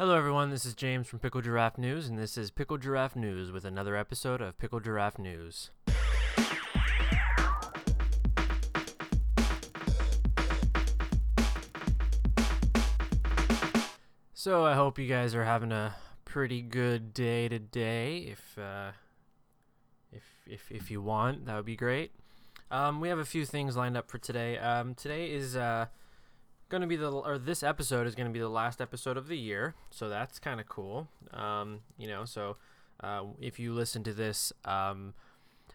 Hello, everyone. This is James from Pickle Giraffe News, and this is Pickle Giraffe News with another episode of Pickle Giraffe News. So I hope you guys are having a pretty good day today. If uh, if if if you want, that would be great. Um, we have a few things lined up for today. Um, today is uh, going to be the or this episode is going to be the last episode of the year, so that's kind of cool. Um, you know, so uh, if you listen to this um,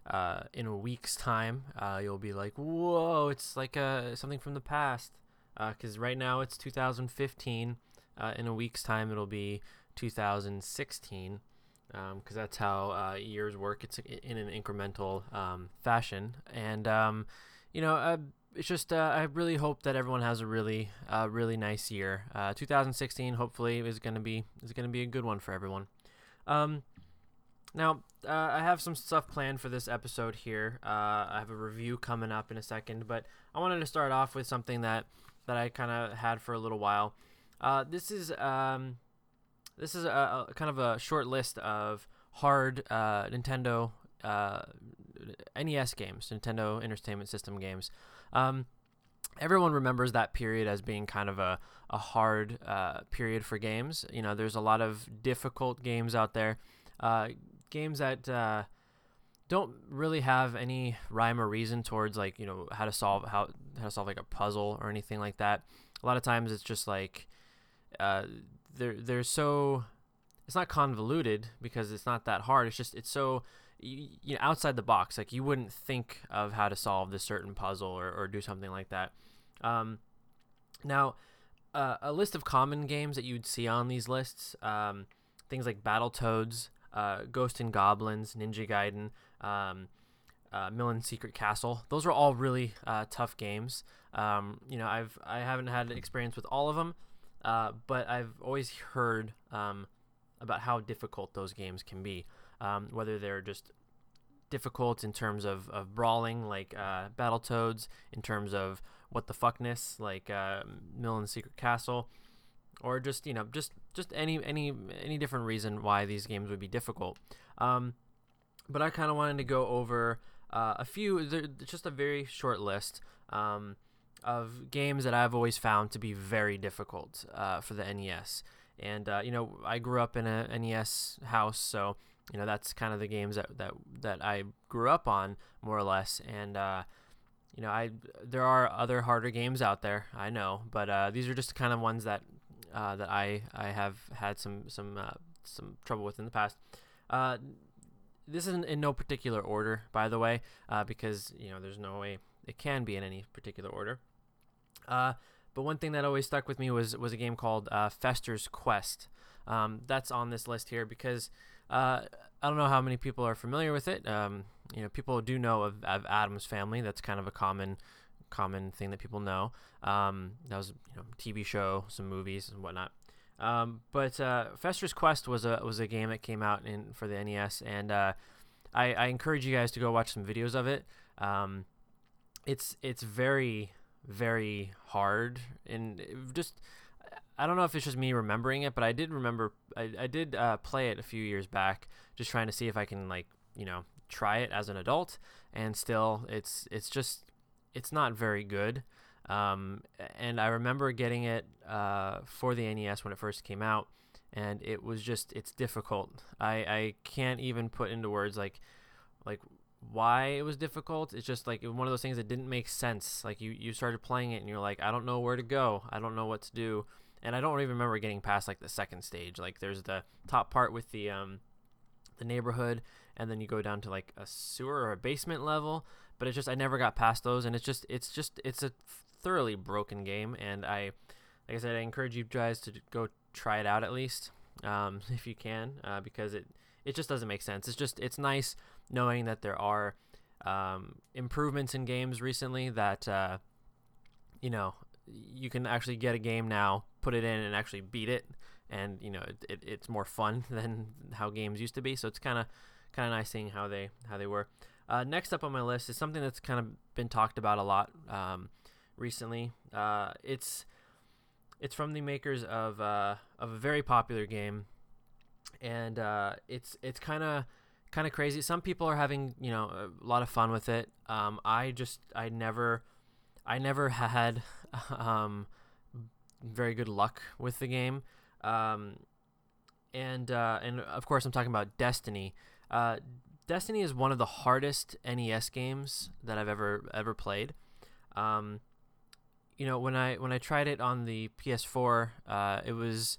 uh, in a week's time, uh, you'll be like, "Whoa, it's like uh, something from the past." Because right now it's 2015. Uh, in a week's time, it'll be 2016 because um, that's how uh, years work. It's in an incremental um, fashion, and um, you know, uh, it's just uh, I really hope that everyone has a really, uh, really nice year. Uh, 2016, hopefully, is gonna be is gonna be a good one for everyone. Um, now, uh, I have some stuff planned for this episode here. I have a review coming up in a second, but I wanted to start off with something that that I kind of had for a little while. this is um, this is a, a, kind of a short list of hard uh, Nintendo uh, NES games, Nintendo Entertainment System games. Um, everyone remembers that period as being kind of a, a hard uh, period for games. You know, there's a lot of difficult games out there, uh, games that uh, don't really have any rhyme or reason towards like you know how to solve how how to solve like a puzzle or anything like that. A lot of times it's just like uh, they're they're so it's not convoluted because it's not that hard. It's just it's so you, you know outside the box. Like you wouldn't think of how to solve this certain puzzle or, or do something like that. Um, now, uh, a list of common games that you'd see on these lists, um, things like Battletoads, uh, Ghost and Goblins, Ninja Gaiden, um, uh, Milon's Secret Castle. Those are all really uh, tough games. Um, you know, I've I haven't had experience with all of them, uh, but I've always heard um, about how difficult those games can be. Um, whether they're just difficult in terms of, of brawling, like uh, Battletoads, in terms of what the fuckness, like uh, Milon's Secret Castle, or just you know just just any any any different reason why these games would be difficult. Um, but I kind of wanted to go over uh, a few, just a very short list. Um, of games that I've always found to be very difficult uh, for the NES. And uh, you know, I grew up in a NES house, so you know that's kind of the games that that that I grew up on more or less. And uh, you know, I there are other harder games out there, I know, but uh, these are just kind of ones that uh, that I I have had some some uh, some trouble with in the past this isn't in no particular order, by the way, uh, because you know there's no way it can be in any particular order. Uh, but one thing that always stuck with me was was a game called uh, Fester's Quest. Um, that's on this list here because uh, I don't know how many people are familiar with it. Um, you know, people do know of, of Addams Family. That's kind of a common common thing that people know. Um, that was you know TV show, some movies and whatnot. Um, but uh, Fester's Quest was a was a game that came out in for the NES, and uh, I, I, encourage you guys to go watch some videos of it. Um, it's it's very very hard and just I don't know if it's just me remembering it, but I did remember I, I did uh, play it a few years back, just trying to see if I can like you know try it as an adult, and still it's it's just it's not very good. Um, and I remember getting it uh, for the NES when it first came out, and it was just it's difficult. I I can't even put into words like like why it was difficult. It's just like one of those things that didn't make sense. Like you, you started playing it and you're like, I don't know where to go. I don't know what to do. And I don't even remember getting past like the second stage. Like there's the top part with the um, the neighborhood, and then you go down to like a sewer or a basement level. But it's just I never got past those, and it's just it's just it's a thoroughly broken game. And I, like I said, I encourage you guys to go try it out at least um, if you can, uh, because it it just doesn't make sense. It's just it's nice knowing that there are um, improvements in games recently that uh, you know you can actually get a game now, put it in, and actually beat it, and you know it, it, it's more fun than how games used to be. So it's kind of kind of nice seeing how they how they were. Uh, next up on my list is something that's kind of been talked about a lot um, recently. Uh, it's it's from the makers of uh, of a very popular game, and uh, it's it's kind of kind of crazy. Some people are having you know a lot of fun with it. Um, I just I never I never had um, very good luck with the game. Um, and uh, and of course I'm talking about Destiny. Uh, Destiny is one of the hardest NES games that I've ever ever played. Um, you know when I when I tried it on the PS4, uh, it was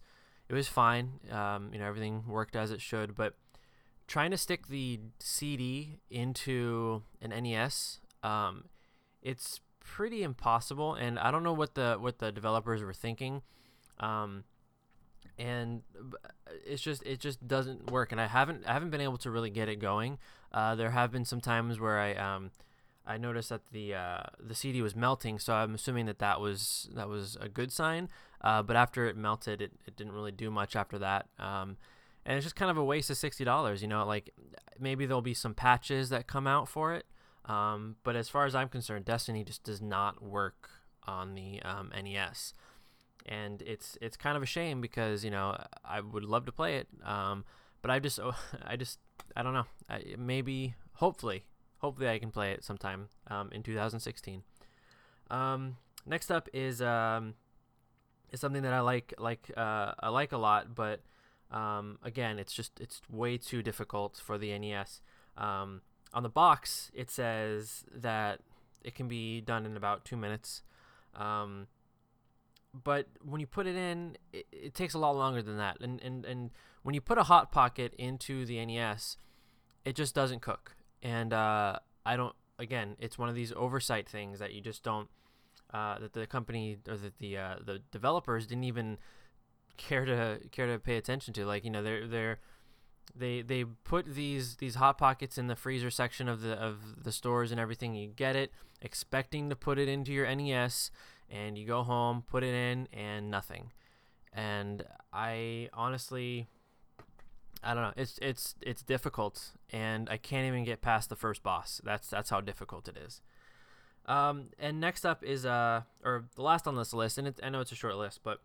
it was fine. Um, you know everything worked as it should, but trying to stick the CD into an NES, um, it's pretty impossible. And I don't know what the what the developers were thinking. Um, and it's just it just doesn't work and i haven't i haven't been able to really get it going uh, there have been some times where i um i noticed that the uh, the cd was melting so i'm assuming that that was that was a good sign uh, but after it melted it, it didn't really do much after that um, and it's just kind of a waste of $60 you know like maybe there'll be some patches that come out for it um, but as far as i'm concerned destiny just does not work on the um, nes and it's it's kind of a shame because you know I would love to play it, um, but I just I just I don't know. I, maybe hopefully hopefully I can play it sometime um, in 2016. Um, next up is um, is something that I like like uh, I like a lot, but again it's just it's way too difficult for the NES. Um, on the box it says that it can be done in about two minutes. Um, but when you put it in, it, it, takes a lot longer than that. And, and and when you put a hot pocket into the NES, it just doesn't cook. And uh, I don't. Again, it's one of these oversight things that you just don't. Uh, that the company or that the uh, the developers didn't even care to care to pay attention to. Like you know they're they're they they put these these hot pockets in the freezer section of the of the stores and everything. You get it, expecting to put it into your NES and you go home, put it in, and nothing. And I honestly, I don't know. It's it's it's difficult, and I can't even get past the first boss. That's that's how difficult it is. Um, and next up is uh, or the last on this list, and it, I know it's a short list, but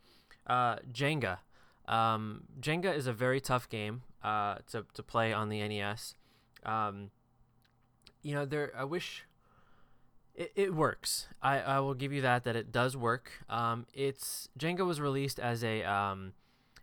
uh, Jenga. Um, Jenga is a very tough game uh, to to play on the NES. Um, you know, there. I wish it, it works. I, I will give you that that it does work. Um, it's Jenga was released as a um,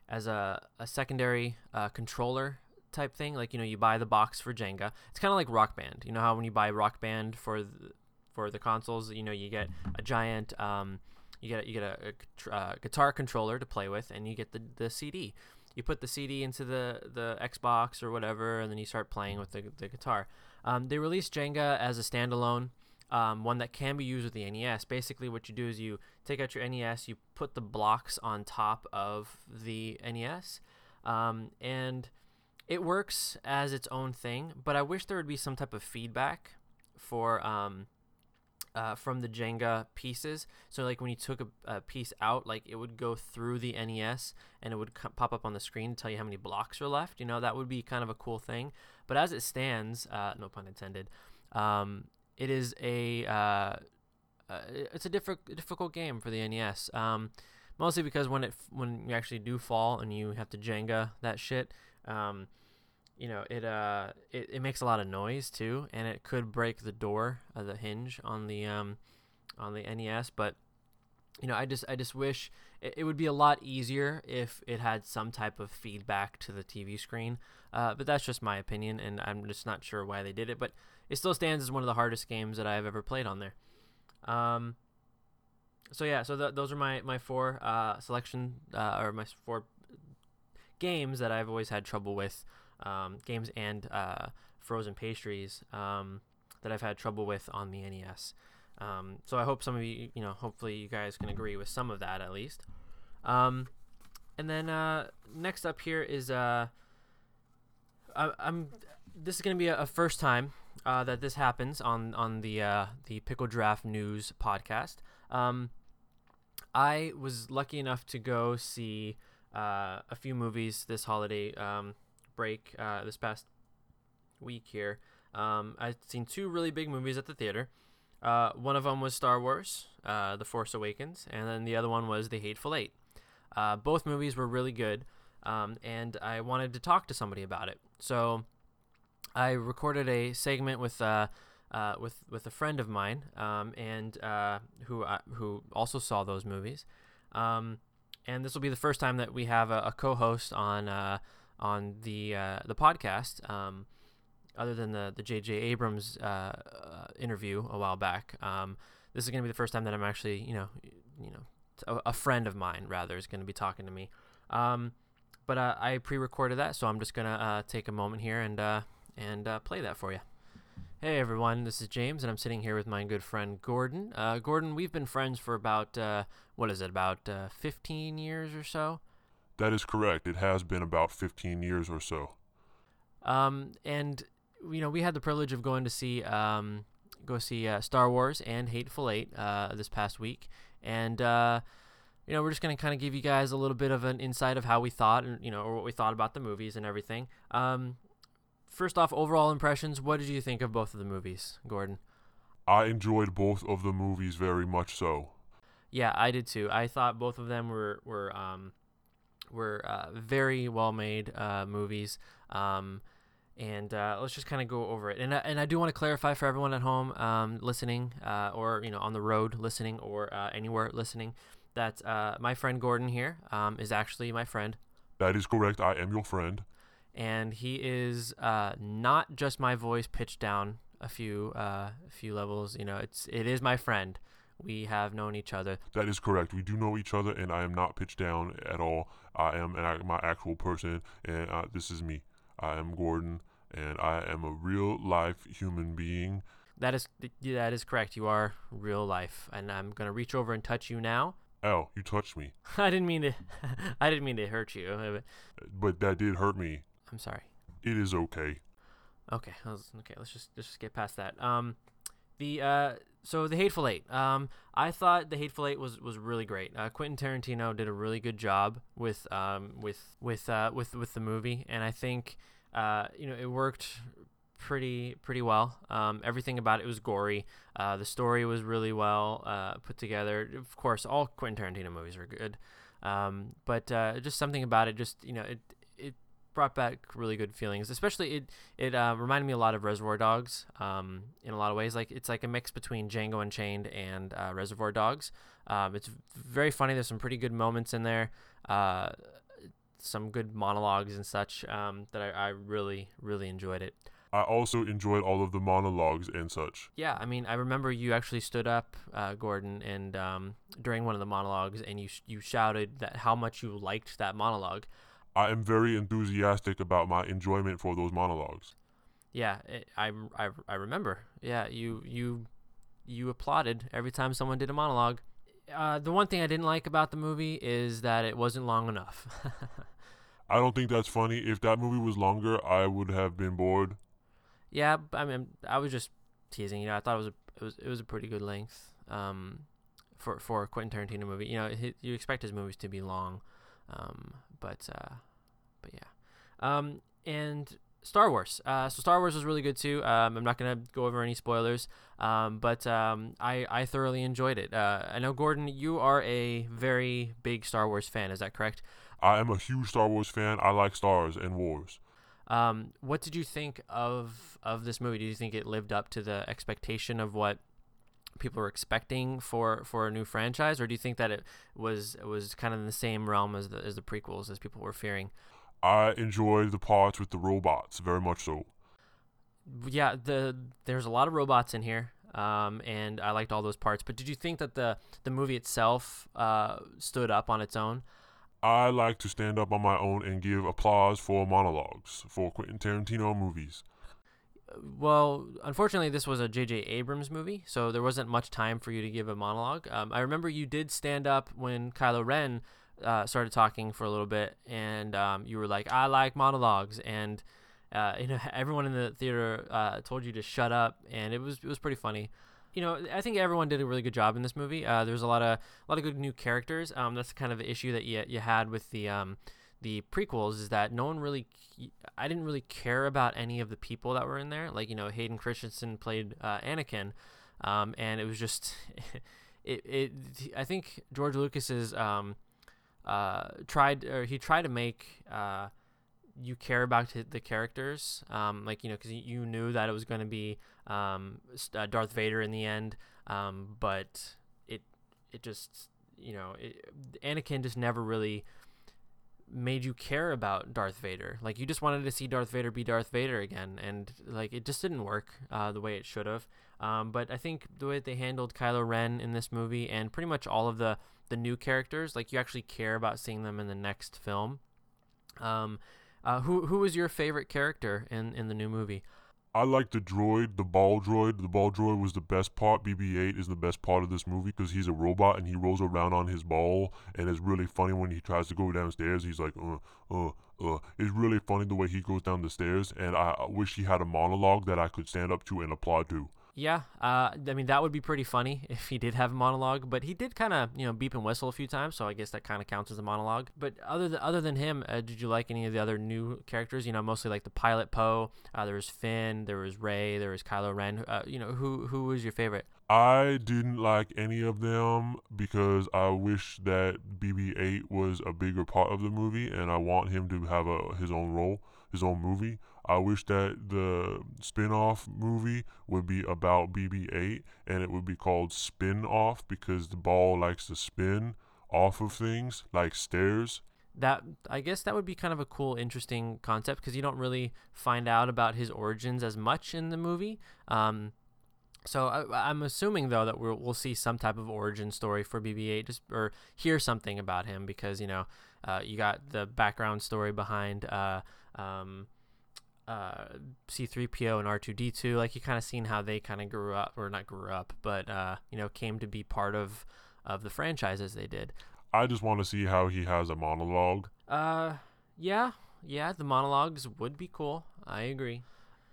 as a, a secondary uh, controller type thing. Like you know, you buy the box for Jenga. It's kind of like Rock Band. You know how when you buy Rock Band for the, for the consoles, you know you get a giant um, you get you get a, a uh, guitar controller to play with, and you get the the CD. You put the CD into the the Xbox or whatever, and then you start playing with the the guitar. Um, they released Jenga as a standalone um, one that can be used with the NES. Basically, what you do is you take out your NES, you put the blocks on top of the NES, um, and it works as its own thing. But I wish there would be some type of feedback for um, uh, from the Jenga pieces. So like when you took a, a, piece out, like it would go through the NES and it would c- pop up on the screen to tell you how many blocks are left. You know that would be kind of a cool thing. But as it stands, uh, no pun intended. Um, it is a uh, uh, it's a difficult game for the NES. Um, mostly because when it when you actually do fall and you have to Jenga that shit, um, you know it uh it, it makes a lot of noise too, and it could break the door the hinge on the um on the NES. But you know I just I just wish it, it would be a lot easier if it had some type of feedback to the TV screen. Uh, but that's just my opinion, and I'm just not sure why they did it. But it still stands as one of the hardest games that I've ever played on there. Um, so yeah, so th- those are my my four uh, selection uh, or my four games that I've always had trouble with, um, games and uh, frozen pastries um, that I've had trouble with on the NES. Um, so I hope some of you, you know, hopefully you guys can agree with some of that at least. Um, and then uh, next up here is uh, I, am this is gonna be a, a first time uh, that this happens on on the uh, the Pickle Giraffe News podcast. Um, I was lucky enough to go see uh, a few movies this holiday um, break uh, this past week here. Um, I've seen two really big movies at the theater. Uh, one of them was Star Wars, uh, The Force Awakens, and then the other one was The Hateful Eight. Uh, both movies were really good, um, and I wanted to talk to somebody about it. So I recorded a segment with uh, uh, with with a friend of mine, um, and uh, who who also saw those movies. Um, and this will be the first time that we have a, a co-host on on the uh, the podcast. Um, other than the the J.J. Abrams uh, uh, interview a while back, um, this is going to be the first time that I'm actually, you know, you know, a, friend of mine rather is going to be talking to me. Um, but uh, I pre-recorded that, so I'm just gonna uh, take a moment here and uh, and uh, play that for you. Hey everyone, this is James, and I'm sitting here with my good friend Gordon. Uh, Gordon, we've been friends for about what is it, about uh, 15 years or so. That is correct. It has been about 15 years or so. Um, and you know, we had the privilege of going to see um, go see uh, Star Wars and Hateful Eight uh, this past week, and uh, you know, we're just gonna kind of give you guys a little bit of an insight of how we thought, and you know, or what we thought about the movies and everything. Um, first off, overall impressions. What did you think of both of the movies, Gordon? I enjoyed both of the movies very much so. Yeah, I did too. I thought both of them were were um, were uh, very well made uh, movies. Um, and uh, let's just kind of go over it. And and I do want to clarify for everyone at home um, listening, uh, or you know on the road listening, or uh, anywhere listening, that uh, my friend Gordon here um, is actually my friend, That is correct. I am your friend. and he is uh, not just my voice pitched down a few uh, a few levels. You know, it's it is my friend. We have known each other. That is correct. We do know each other, and I am not pitched down at all. I am an, my actual person, and uh, this is me. I am Gordon, and I am a real life human being. That is that is correct. You are real life, and I'm gonna reach over and touch you now. Ow, you touched me. I didn't mean to. I didn't mean to hurt you. uh, But that did hurt me. I'm sorry. It is okay. Okay, was- okay. Let's just let's just get past that. Um, the uh, so the Hateful Eight. Um, I thought the Hateful Eight was was really great. Uh, Quentin Tarantino did a really good job with um with with uh with with the movie, and I think uh you know it worked pretty pretty well. Um, everything about it was gory. Uh, the story was really well uh, put together. Of course, all Quentin Tarantino movies are good. Um, but uh, just something about it, just you know, it brought back really good feelings. Especially it it uh, reminded me a lot of Reservoir Dogs. Um, in a lot of ways, like it's like a mix between Django Unchained and uh, Reservoir Dogs. Um, it's very funny. There's some pretty good moments in there. Uh, some good monologues and such um, that I, I really really enjoyed it. I also enjoyed all of the monologues and such. Yeah, I mean, I remember you actually stood up, uh, Gordon, and um, during one of the monologues, and you sh- you shouted that how much you liked that monologue. I am very enthusiastic about my enjoyment for those monologues. Yeah, it, I, I, I remember. Yeah, you you you applauded every time someone did a monologue. Uh, the one thing I didn't like about the movie is that it wasn't long enough. I don't think that's funny. If that movie was longer, I would have been bored. yeah, I mean, I was just teasing. You know, I thought it was a it was it was a pretty good length um, for for a Quentin Tarantino movie. You know, hi you expect his movies to be long, um, but uh, but yeah, um, and Star Wars. Uh, so Star Wars was really good too. Um, I'm not gonna go over any spoilers, um, but um, I I thoroughly enjoyed it. Uh, I know Gordon, you are a very big Star Wars fan. Is that correct? I am a huge Star Wars fan. I like stars and wars. Um, what did you think of of this movie? Do you think it lived up to the expectation of what people were expecting for for a new franchise, or do you think that it was it was kind of in the same realm as the as the prequels as people were fearing? I enjoyed the parts with the robots very much so. Yeah, the there's a lot of robots in here, um, and I liked all those parts. But did you think that the the movie itself uh, stood up on its own? I like to stand up on my own and give applause for monologues for Quentin Tarantino movies. Well, unfortunately, this was a J.J. Abrams movie, so there wasn't much time for you to give a monologue. Um, I remember you did stand up when Kylo Ren uh, started talking for a little bit, and um, you were like, "I like monologues," and uh, you know, everyone in the theater uh, told you to shut up, and it was it was pretty funny. You know, I think everyone did a really good job in this movie. Uh, there's a lot of a lot of good new characters. Um, that's kind of the issue that you you had with the um, the prequels is that no one really I didn't really care about any of the people that were in there. Like you know, Hayden Christensen played uh, Anakin, um, and it was just it, it. I think George Lucas's um, uh, tried or he tried to make uh, you care about the characters, um, like you know, because you knew that it was going to be um, uh, Darth Vader in the end, um, but it it just you know, it, Anakin just never really made you care about Darth Vader. Like you just wanted to see Darth Vader be Darth Vader again, and like it just didn't work uh, the way it should have. Um, but I think the way they handled Kylo Ren in this movie and pretty much all of the the new characters, like you actually care about seeing them in the next film. Um, uh, who who was your favorite character in in the new movie? I like the droid, the ball droid. The ball droid was the best part. BB-8 is the best part of this movie because he's a robot and he rolls around on his ball, and it's really funny when he tries to go downstairs. He's like, uh, uh, uh. It's really funny the way he goes down the stairs, and I wish he had a monologue that I could stand up to and applaud to. Yeah, uh, I mean that would be pretty funny if he did have a monologue, but he did kind of you know beep and whistle a few times, so I guess that kind of counts as a monologue. But other than other than him, uh, did you like any of the other new characters? You know, mostly like the pilot Poe. Uh, there was Finn, there was Rey, there was Kylo Ren. Uh, you know, who who was your favorite? I didn't like any of them because I wish that BB-8 was a bigger part of the movie, and I want him to have a his own role, his own movie. I wish that the spin-off movie would be about BB-8 and it would be called Spin Off because the ball likes to spin off of things like stairs. That I guess that would be kind of a cool, interesting concept because you don't really find out about his origins as much in the movie. Um, so I, am assuming though that we'll, we'll see some type of origin story for BB-8, just or hear something about him because you know uh, you got the background story behind uh, um, uh, C3PO and R2D2, like you kind of seen how they kind of grew up, or not grew up, but uh, you know came to be part of of the franchises they did. I just want to see how he has a monologue. Uh, yeah, yeah, the monologues would be cool. I agree.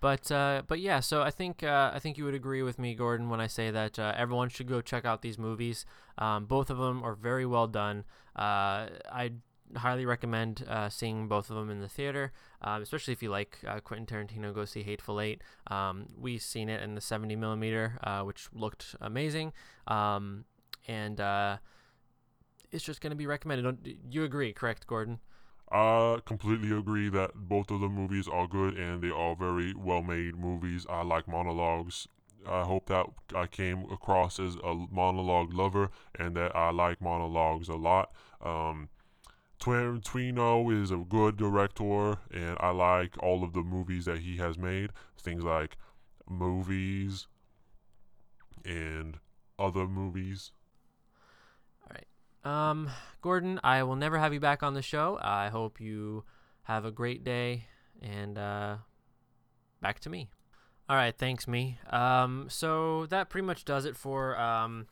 But uh, but yeah, so I think uh, I think you would agree with me, Gordon, when I say that uh, everyone should go check out these movies. Um, both of them are very well done. Uh, I highly recommend uh, seeing both of them in the theater, um, especially if you like uh, Quentin Tarantino. Go see Hateful Eight. Um, we've seen it in the 70 millimeter, uh, which looked amazing, um, and uh, it's just going to be recommended. Don't, you agree, correct, Gordon? I completely agree that both of the movies are good and they are very well made movies. I like monologues. I hope that I came across as a monologue lover and that I like monologues a lot. Um, Tarantino is a good director, and I like all of the movies that he has made. Things like movies and other movies. All right. Um, Gordon, I will never have you back on the show. I hope you have a great day, and uh, back to me. All right, thanks, me. Um, so that pretty much does it for um,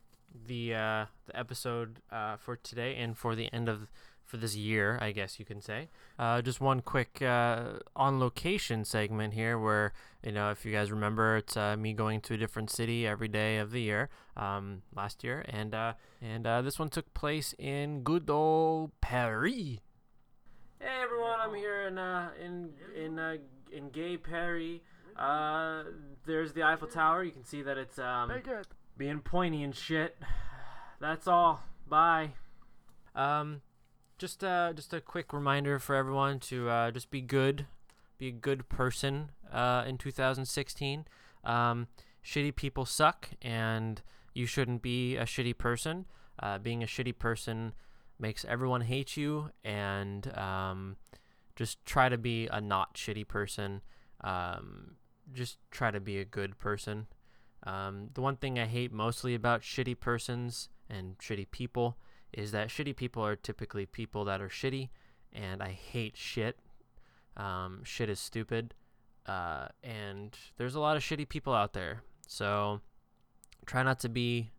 the uh, the episode uh, for today and for the end of for this year, I guess you can say. Uh, just one quick uh, on location segment here, where you know, if you guys remember, it's uh, me going to a different city every day of the year um, last year, and uh, and uh, this one took place in good old Paris. Hey everyone, I'm here in uh, in in in gay Paris. there's the Eiffel Tower. You can see that it's um, being pointy and shit. That's all. Bye. Um, just uh, just a quick reminder for everyone to uh, just be good, be a good person uh, in 2016. Um, shitty people suck, and you shouldn't be a shitty person. Uh, being a shitty person makes everyone hate you, and um, just try to be a not shitty person. Um, just try to be a good person. Um, the one thing I hate mostly about shitty persons and shitty people is that shitty people are typically people that are shitty, and I hate shit. Um, shit is stupid, uh, and there's a lot of shitty people out there. So try not to be,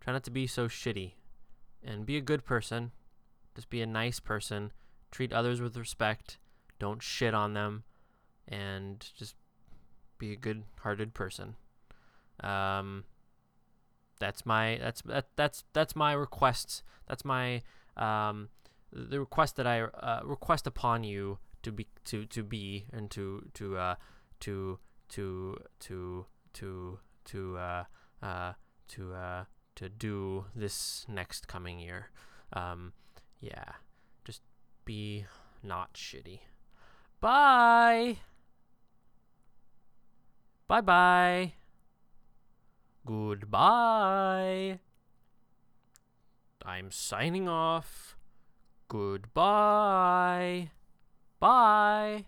try not to be so shitty, and be a good person. Just be a nice person. Treat others with respect. Don't shit on them, and just be a good-hearted person. Um, that's my that's that, that's that's my request. That's my um, the request that I uh, request upon you to be to to be and to to uh, to to to to to uh, uh, to uh, to do this next coming year. Um, Yeah, just be not shitty. Bye. Bye bye. Goodbye. I'm signing off. Goodbye. Bye.